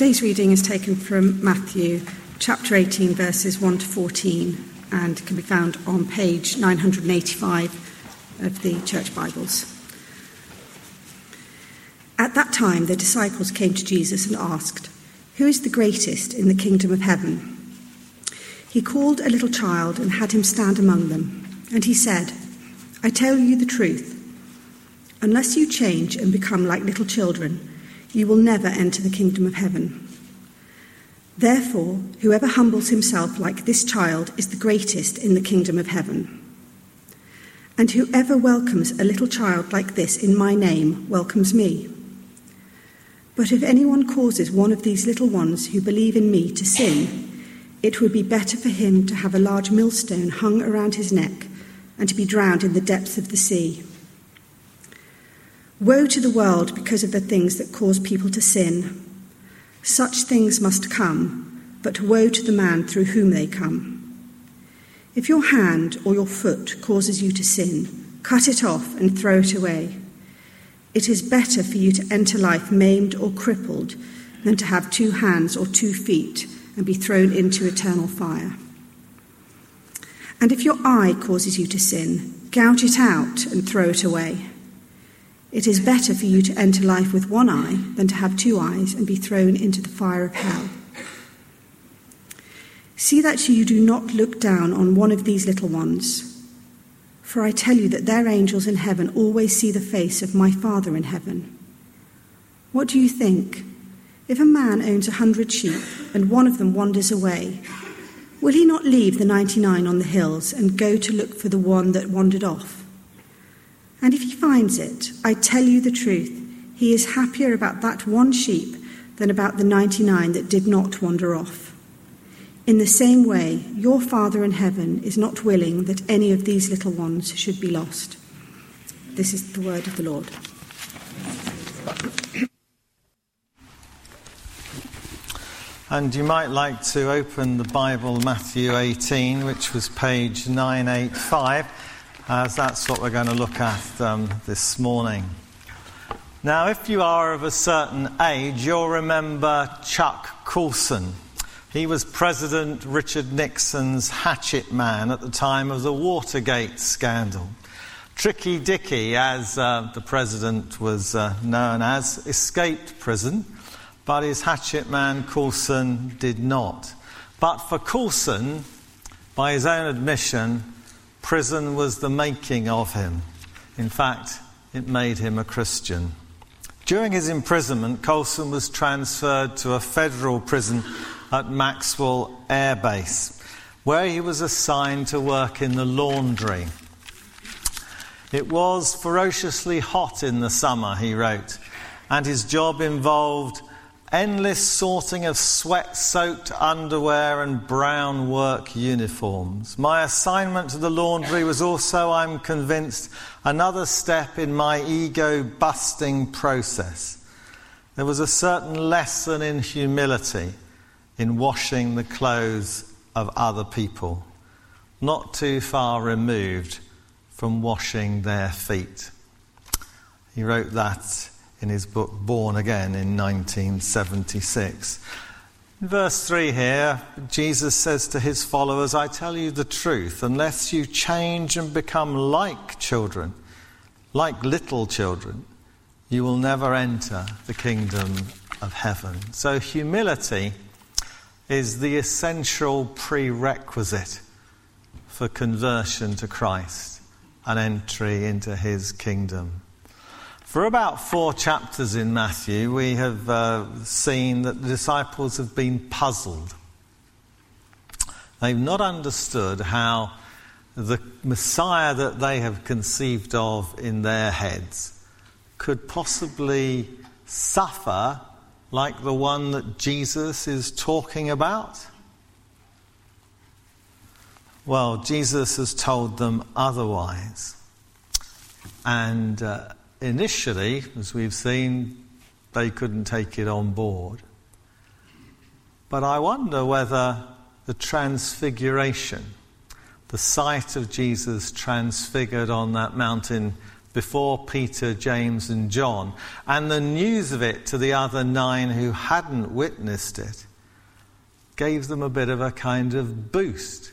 Today's reading is taken from Matthew chapter 18, verses 1 to 14, and can be found on page 985 of the Church Bibles. At that time, the disciples came to Jesus and asked, Who is the greatest in the kingdom of heaven? He called a little child and had him stand among them, and he said, I tell you the truth. Unless you change and become like little children, you will never enter the kingdom of heaven. Therefore, whoever humbles himself like this child is the greatest in the kingdom of heaven. And whoever welcomes a little child like this in my name welcomes me. But if anyone causes one of these little ones who believe in me to sin, it would be better for him to have a large millstone hung around his neck and to be drowned in the depths of the sea. Woe to the world because of the things that cause people to sin. Such things must come, but woe to the man through whom they come. If your hand or your foot causes you to sin, cut it off and throw it away. It is better for you to enter life maimed or crippled than to have two hands or two feet and be thrown into eternal fire. And if your eye causes you to sin, gouge it out and throw it away. It is better for you to enter life with one eye than to have two eyes and be thrown into the fire of hell. See that you do not look down on one of these little ones. For I tell you that their angels in heaven always see the face of my Father in heaven. What do you think? If a man owns a hundred sheep and one of them wanders away, will he not leave the ninety nine on the hills and go to look for the one that wandered off? And if he finds it, I tell you the truth, he is happier about that one sheep than about the 99 that did not wander off. In the same way, your Father in heaven is not willing that any of these little ones should be lost. This is the word of the Lord. And you might like to open the Bible, Matthew 18, which was page 985 as that's what we're going to look at um, this morning. Now, if you are of a certain age, you'll remember Chuck Colson. He was President Richard Nixon's hatchet man at the time of the Watergate scandal. Tricky Dicky, as uh, the president was uh, known as, escaped prison, but his hatchet man Colson did not. But for Colson, by his own admission, Prison was the making of him. In fact, it made him a Christian. During his imprisonment, Colson was transferred to a federal prison at Maxwell Air Base, where he was assigned to work in the laundry. It was ferociously hot in the summer, he wrote, and his job involved endless sorting of sweat soaked underwear and brown work uniforms. My assignment to the laundry was also, I'm convinced, another step in my ego busting process. There was a certain lesson in humility in washing the clothes of other people, not too far removed from washing their feet. He wrote that in his book Born Again in 1976. In verse 3 here, Jesus says to his followers, I tell you the truth, unless you change and become like children, like little children, you will never enter the kingdom of heaven. So, humility is the essential prerequisite for conversion to Christ and entry into his kingdom. For about four chapters in Matthew, we have uh, seen that the disciples have been puzzled. They've not understood how the Messiah that they have conceived of in their heads could possibly suffer like the one that Jesus is talking about. Well, Jesus has told them otherwise. And. Uh, initially, as we've seen, they couldn't take it on board. But I wonder whether the transfiguration, the sight of Jesus transfigured on that mountain before Peter, James, and John, and the news of it to the other nine who hadn't witnessed it gave them a bit of a kind of boost.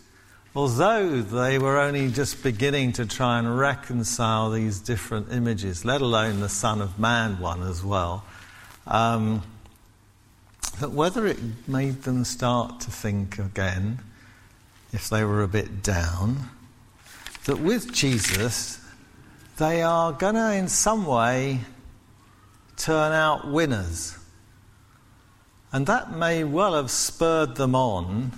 Although they were only just beginning to try and reconcile these different images, let alone the Son of Man one as well, um, that whether it made them start to think again, if they were a bit down, that with Jesus, they are going to, in some way, turn out winners. And that may well have spurred them on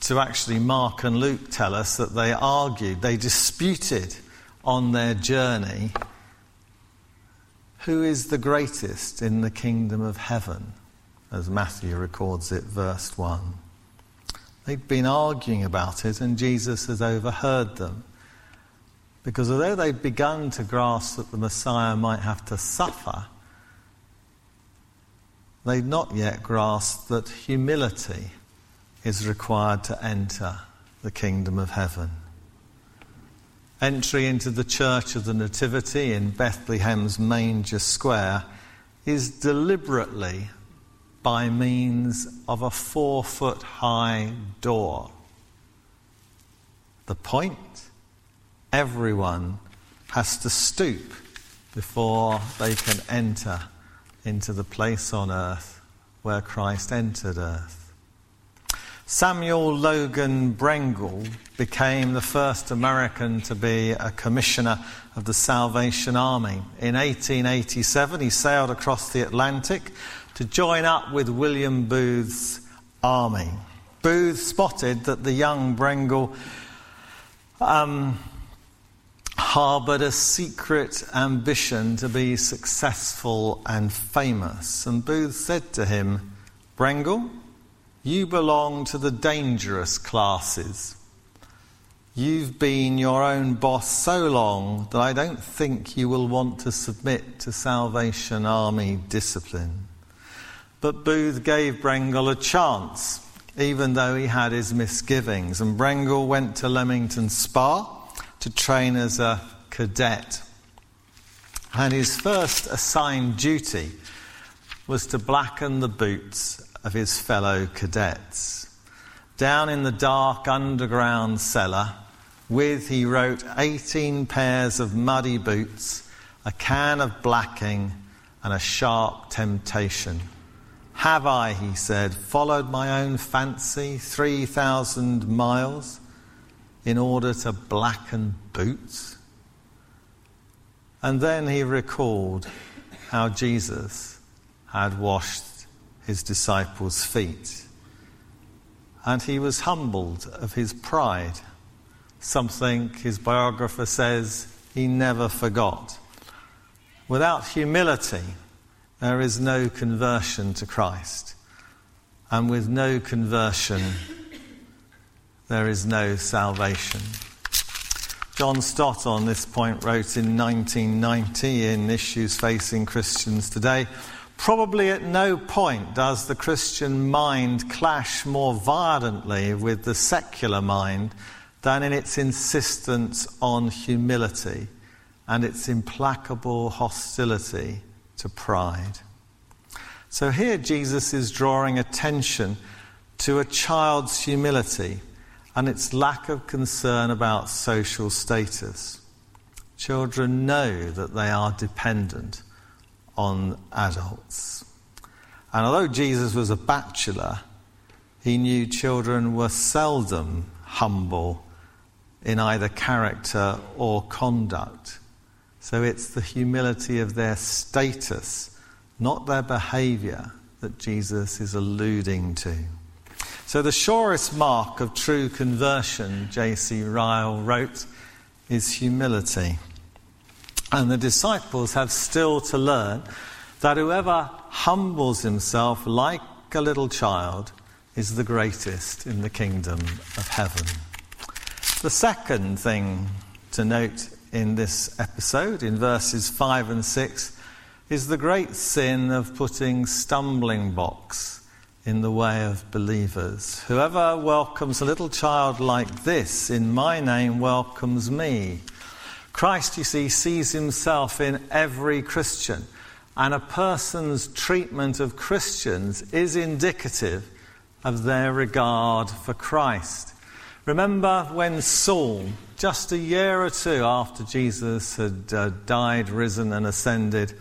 to actually, Mark and Luke tell us that they argued, they disputed on their journey who is the greatest in the kingdom of heaven, as Matthew records it, verse 1. They'd been arguing about it, and Jesus has overheard them. Because although they'd begun to grasp that the Messiah might have to suffer, they'd not yet grasped that humility is required to enter the kingdom of heaven. Entry into the Church of the Nativity in Bethlehem's manger square is deliberately by means of a four foot high door. The point everyone has to stoop before they can enter into the place on earth where Christ entered earth. Samuel Logan Brengle became the first American to be a commissioner of the Salvation Army. In 1887, he sailed across the Atlantic to join up with William Booth's army. Booth spotted that the young Brengle um, harboured a secret ambition to be successful and famous. And Booth said to him, Brengle, you belong to the dangerous classes. You've been your own boss so long that I don't think you will want to submit to Salvation Army discipline. But Booth gave Brengle a chance, even though he had his misgivings. And Brengle went to Leamington Spa to train as a cadet. And his first assigned duty was to blacken the boots of his fellow cadets. Down in the dark underground cellar, with, he wrote, 18 pairs of muddy boots, a can of blacking, and a sharp temptation. Have I, he said, followed my own fancy 3,000 miles? in order to blacken boots. And then he recalled how Jesus had washed his disciples' feet. And he was humbled of his pride, something his biographer says he never forgot. Without humility, there is no conversion to Christ. And with no conversion, there is no salvation. John Stott on this point wrote in 1990 in Issues Facing Christians Today Probably at no point does the Christian mind clash more violently with the secular mind than in its insistence on humility and its implacable hostility to pride. So here Jesus is drawing attention to a child's humility and its lack of concern about social status. Children know that they are dependent on adults. And although Jesus was a bachelor, he knew children were seldom humble in either character or conduct. So it's the humility of their status, not their behavior, that Jesus is alluding to. So, the surest mark of true conversion, J.C. Ryle wrote, is humility. And the disciples have still to learn that whoever humbles himself like a little child is the greatest in the kingdom of heaven. The second thing to note in this episode, in verses 5 and 6, is the great sin of putting stumbling blocks in the way of believers. Whoever welcomes a little child like this in my name welcomes me. Christ, you see, sees himself in every Christian, and a person's treatment of Christians is indicative of their regard for Christ. Remember when Saul, just a year or two after Jesus had uh, died, risen, and ascended,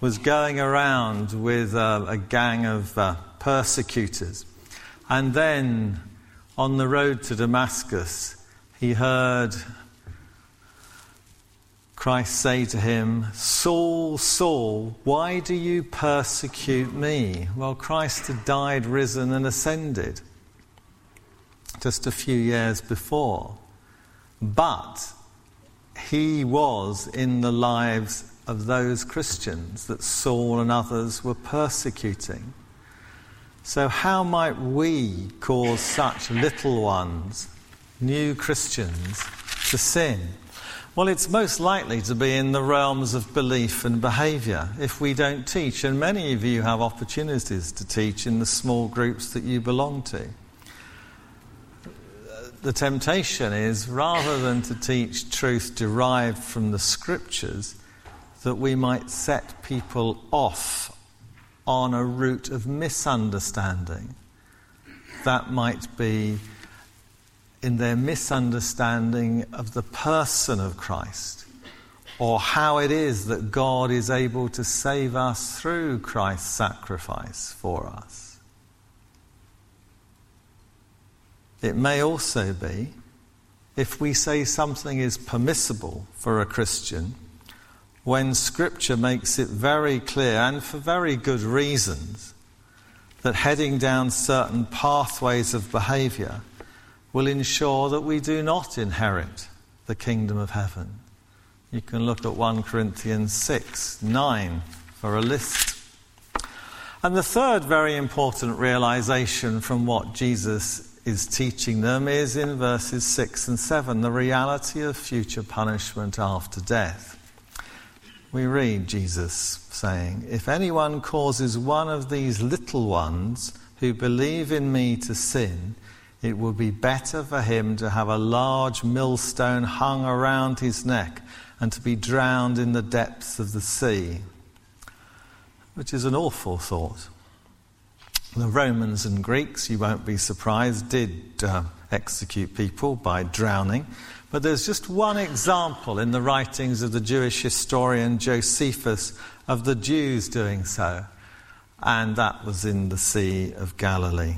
was going around with uh, a gang of uh, persecutors. And then on the road to Damascus, he heard Christ say to him, Saul, Saul, why do you persecute me? Well, Christ had died, risen, and ascended just a few years before. But he was in the lives of those Christians that Saul and others were persecuting. So, how might we cause such little ones, new Christians, to sin? Well, it's most likely to be in the realms of belief and behaviour if we don't teach. And many of you have opportunities to teach in the small groups that you belong to. The temptation is rather than to teach truth derived from the scriptures, that we might set people off on a route of misunderstanding. That might be in their misunderstanding of the person of Christ or how it is that God is able to save us through Christ's sacrifice for us. It may also be if we say something is permissible for a Christian when Scripture makes it very clear, and for very good reasons, that heading down certain pathways of behaviour will ensure that we do not inherit the kingdom of heaven. You can look at 1 Corinthians 6 9 for a list. And the third very important realization from what Jesus is teaching them is in verses 6 and 7 the reality of future punishment after death. We read Jesus saying, If anyone causes one of these little ones who believe in me to sin, it would be better for him to have a large millstone hung around his neck and to be drowned in the depths of the sea, which is an awful thought. The Romans and Greeks, you won't be surprised, did uh, execute people by drowning. But there's just one example in the writings of the Jewish historian Josephus of the Jews doing so, and that was in the Sea of Galilee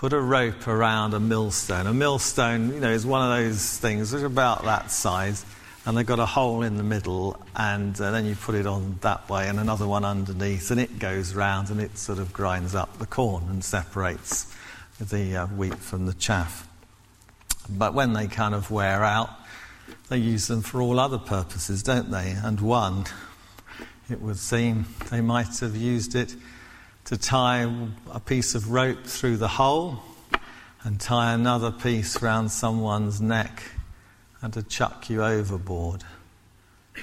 put a rope around a millstone. A millstone, you know, is one of those things that's about that size, and they've got a hole in the middle, and uh, then you put it on that way and another one underneath, and it goes round and it sort of grinds up the corn and separates the uh, wheat from the chaff. But when they kind of wear out, they use them for all other purposes, don't they? And one, it would seem, they might have used it to tie a piece of rope through the hole and tie another piece round someone's neck and to chuck you overboard.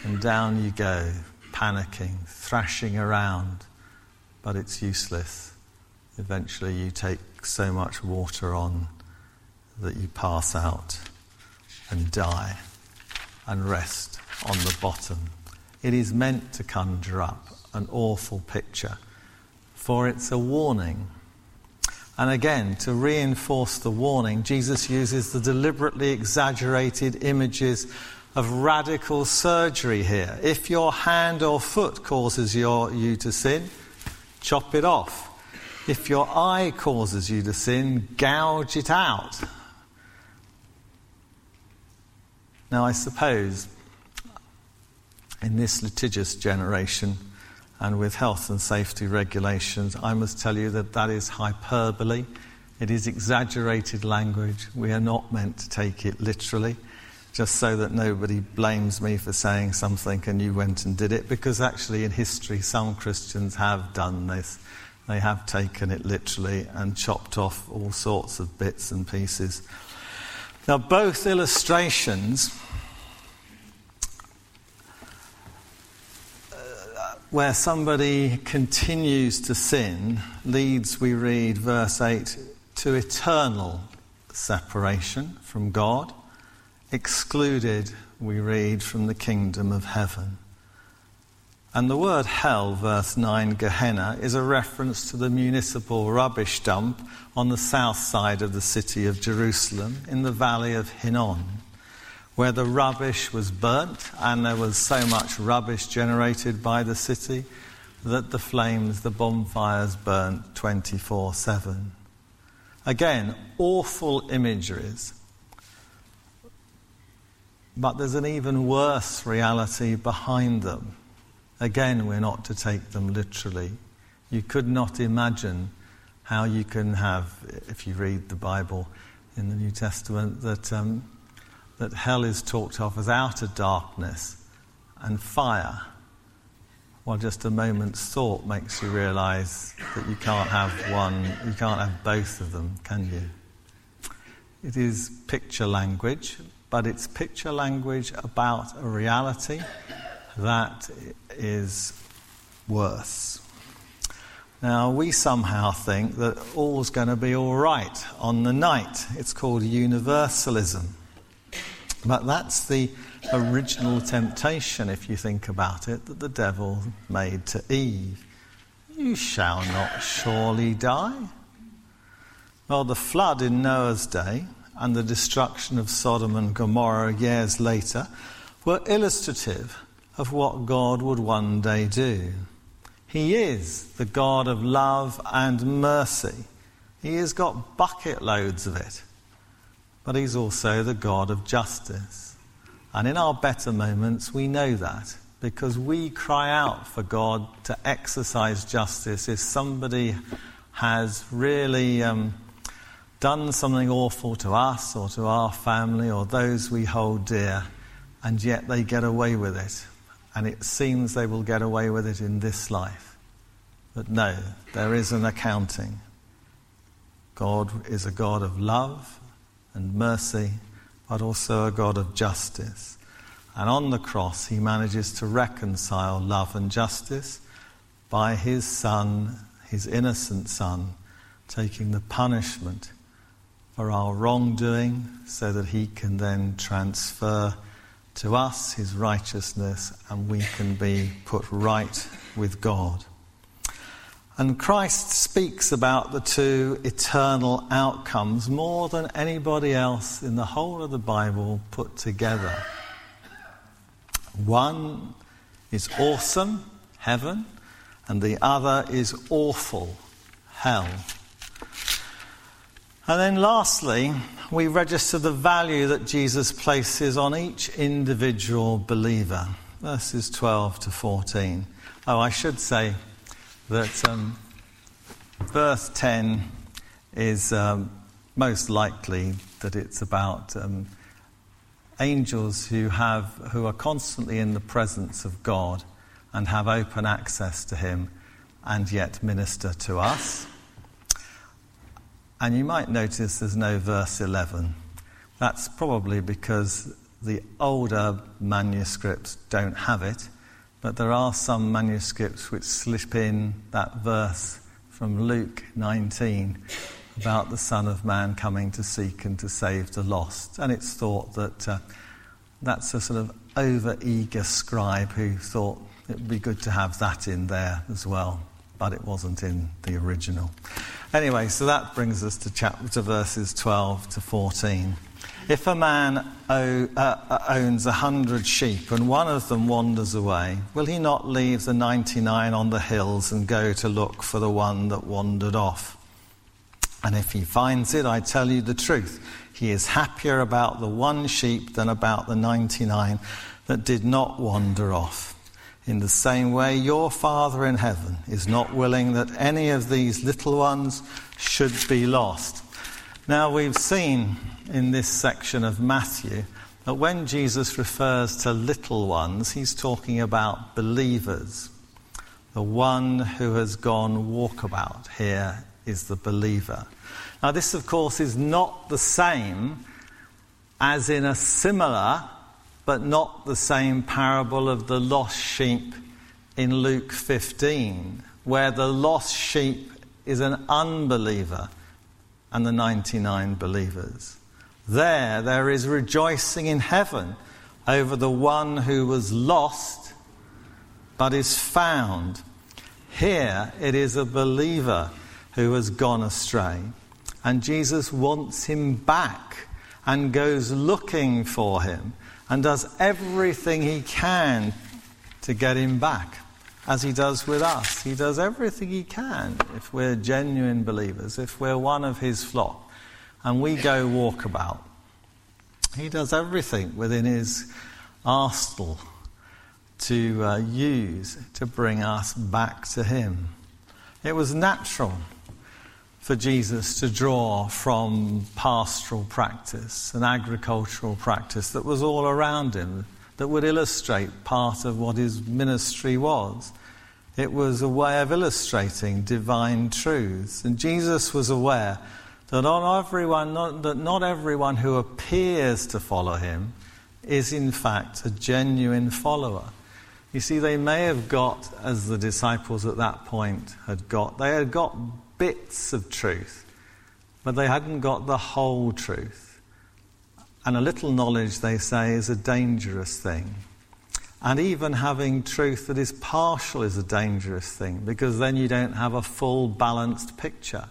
And down you go, panicking, thrashing around, but it's useless. Eventually, you take so much water on that you pass out and die and rest on the bottom. It is meant to conjure up an awful picture for it's a warning. And again, to reinforce the warning, Jesus uses the deliberately exaggerated images of radical surgery here. If your hand or foot causes your, you to sin, chop it off. If your eye causes you to sin, gouge it out. Now, I suppose in this litigious generation, and with health and safety regulations, I must tell you that that is hyperbole. It is exaggerated language. We are not meant to take it literally, just so that nobody blames me for saying something and you went and did it, because actually in history some Christians have done this. They have taken it literally and chopped off all sorts of bits and pieces. Now, both illustrations where somebody continues to sin leads, we read, verse 8, to eternal separation from God, excluded we read from the kingdom of heaven. And the word hell, verse 9, Gehenna, is a reference to the municipal rubbish dump on the south side of the city of Jerusalem in the valley of Hinnom, where the rubbish was burnt and there was so much rubbish generated by the city that the flames, the bonfires burnt 24 7. Again, awful imageries. But there's an even worse reality behind them. Again, we're not to take them literally. You could not imagine how you can have, if you read the Bible in the New Testament, that, um, that hell is talked of as outer darkness and fire. Well, just a moment's thought makes you realize that you can't have one, you can't have both of them, can you? It is picture language, but it's picture language about a reality that is worse. Now, we somehow think that all's going to be all right on the night. It's called universalism. But that's the original temptation, if you think about it, that the devil made to Eve. You shall not surely die. Well, the flood in Noah's day and the destruction of Sodom and Gomorrah years later were illustrative of what God would one day do. He is the God of love and mercy. He has got bucket loads of it. But He's also the God of justice. And in our better moments, we know that because we cry out for God to exercise justice if somebody has really um, done something awful to us or to our family or those we hold dear, and yet they get away with it and it seems they will get away with it in this life. But no, there is an accounting. God is a God of love and mercy, but also a God of justice. And on the cross, he manages to reconcile love and justice by his Son, his innocent Son, taking the punishment for our wrongdoing so that he can then transfer to us his righteousness and we can be put right with God. And Christ speaks about the two eternal outcomes more than anybody else in the whole of the Bible put together. One is awesome, heaven, and the other is awful, hell. And then lastly, we register the value that Jesus places on each individual believer. Verses 12 to 14. Oh, I should say that um, verse 10 is um, most likely that it's about um, angels who, have, who are constantly in the presence of God and have open access to Him and yet minister to us. And you might notice there's no verse 11. That's probably because the older manuscripts don't have it, but there are some manuscripts which slip in that verse from Luke 19 about the Son of Man coming to seek and to save the lost. And it's thought that uh, that's a sort of over eager scribe who thought it would be good to have that in there as well, but it wasn't in the original. Anyway, so that brings us to chapter verses 12 to 14. If a man o- uh, uh owns a hundred sheep and one of them wanders away, will he not leave the 99 on the hills and go to look for the one that wandered off? And if he finds it, I tell you the truth, he is happier about the one sheep than about the 99 that did not wander off. In the same way, your Father in heaven is not willing that any of these little ones should be lost. Now, we've seen in this section of Matthew that when Jesus refers to little ones, he's talking about believers. The one who has gone walkabout here is the believer. Now, this, of course, is not the same as in a similar but not the same parable of the lost sheep in Luke 15, where the lost sheep is an unbeliever and the 99 believers. There, there is rejoicing in heaven over the one who was lost but is found. Here it is a believer who has gone astray. And Jesus wants him back and goes looking for him and does everything he can to get him back, as he does with us. He does everything he can if we're genuine believers, if we're one of his flock, and we go walkabout. He does everything within his arsenal to uh, use to bring us back to him. It was natural for Jesus to draw from pastoral practice and agricultural practice that was all around him, that would illustrate part of what his ministry was. It was a way of illustrating divine truths. And Jesus was aware that not everyone, not, that not everyone who appears to follow him is in fact a genuine follower. You see, they may have got, as the disciples at that point had got, they had got bits of truth, but they hadn't got the whole truth. And a little knowledge, they say, is a dangerous thing. And even having truth that is partial is a dangerous thing because then you don't have a full balanced picture.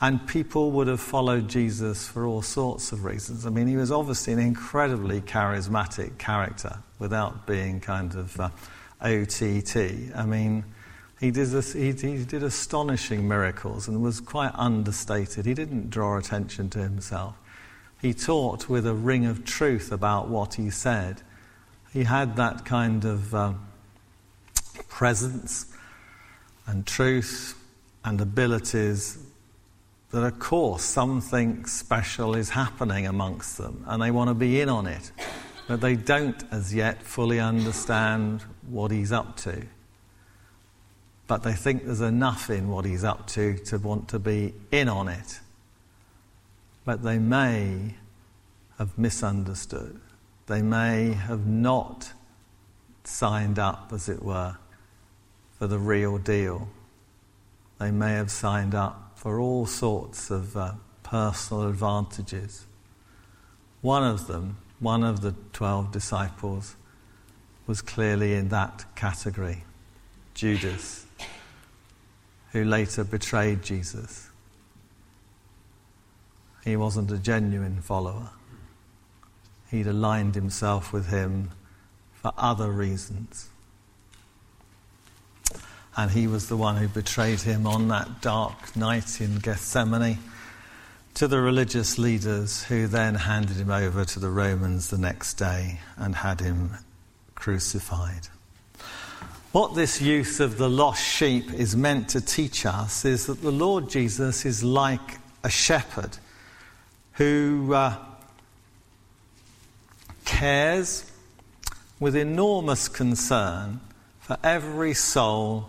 And people would have followed Jesus for all sorts of reasons. I mean, he was obviously an incredibly charismatic character without being kind of uh, OTT. I mean, he did, this, he, he did astonishing miracles and was quite understated. He didn't draw attention to himself. He taught with a ring of truth about what he said. He had that kind of uh, presence and truth and abilities that, of course, something special is happening amongst them and they want to be in on it, but they don't as yet fully understand what he's up to but they think there's enough in what he's up to to want to be in on it. But they may have misunderstood. They may have not signed up, as it were, for the real deal. They may have signed up for all sorts of uh, personal advantages. One of them, one of the twelve disciples, was clearly in that category Judas who later betrayed Jesus. He wasn't a genuine follower. He'd aligned himself with him for other reasons. And he was the one who betrayed him on that dark night in Gethsemane to the religious leaders, who then handed him over to the Romans the next day and had him crucified. What this use of the lost sheep is meant to teach us is that the Lord Jesus is like a shepherd who uh, cares with enormous concern for every soul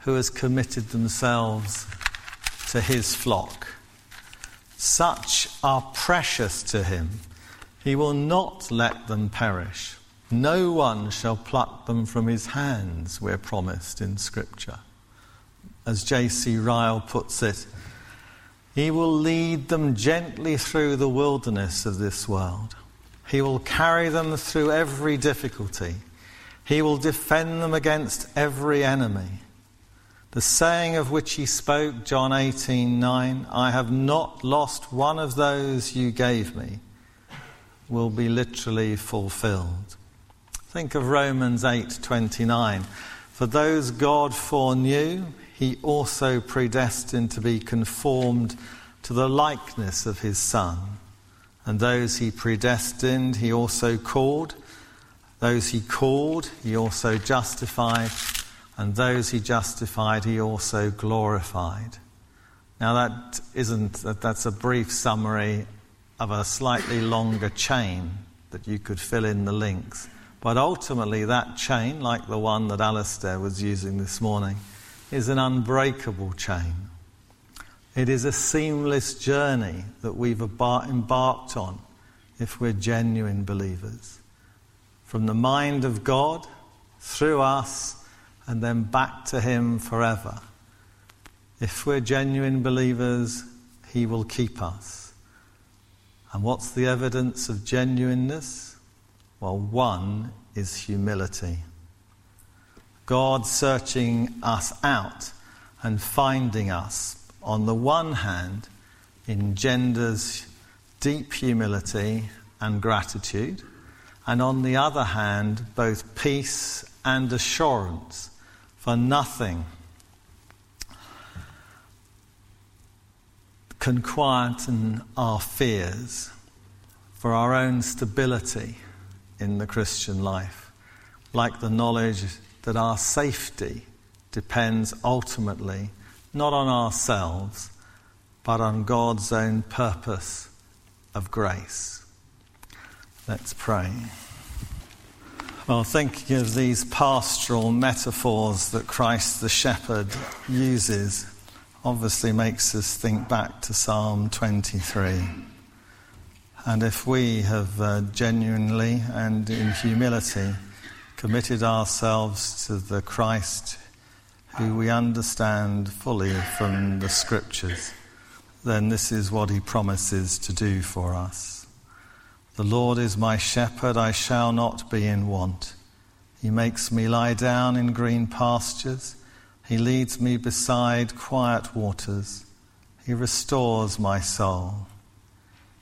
who has committed themselves to his flock. Such are precious to him, he will not let them perish. No one shall pluck them from his hands, we're promised in Scripture. As J.C. Ryle puts it, he will lead them gently through the wilderness of this world. He will carry them through every difficulty. He will defend them against every enemy. The saying of which he spoke, John 18:9, I have not lost one of those you gave me, will be literally fulfilled. Think of Romans 8:29. For those God foreknew, he also predestined to be conformed to the likeness of his son. And those he predestined, he also called. Those he called, he also justified. And those he justified, he also glorified. Now that isn't that, that's a brief summary of a slightly longer chain that you could fill in the links. But ultimately, that chain, like the one that Alistair was using this morning, is an unbreakable chain. It is a seamless journey that we've embarked on if we're genuine believers. From the mind of God, through us, and then back to Him forever. If we're genuine believers, He will keep us. And what's the evidence of genuineness? Well, one is humility. God searching us out and finding us, on the one hand, engenders deep humility and gratitude, and on the other hand, both peace and assurance, for nothing can quieten our fears for our own stability in the Christian life, like the knowledge that our safety depends ultimately not on ourselves, but on God's own purpose of grace. Let's pray. Well, thinking of these pastoral metaphors that Christ the shepherd uses obviously makes us think back to Psalm 23. And if we have uh, genuinely and in humility committed ourselves to the Christ who we understand fully from the scriptures, then this is what he promises to do for us. The Lord is my shepherd, I shall not be in want. He makes me lie down in green pastures. He leads me beside quiet waters. He restores my soul.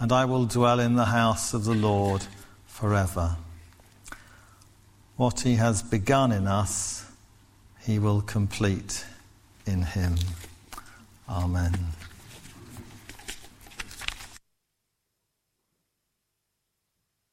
and I will dwell in the house of the Lord forever. What he has begun in us, he will complete in him. Amen.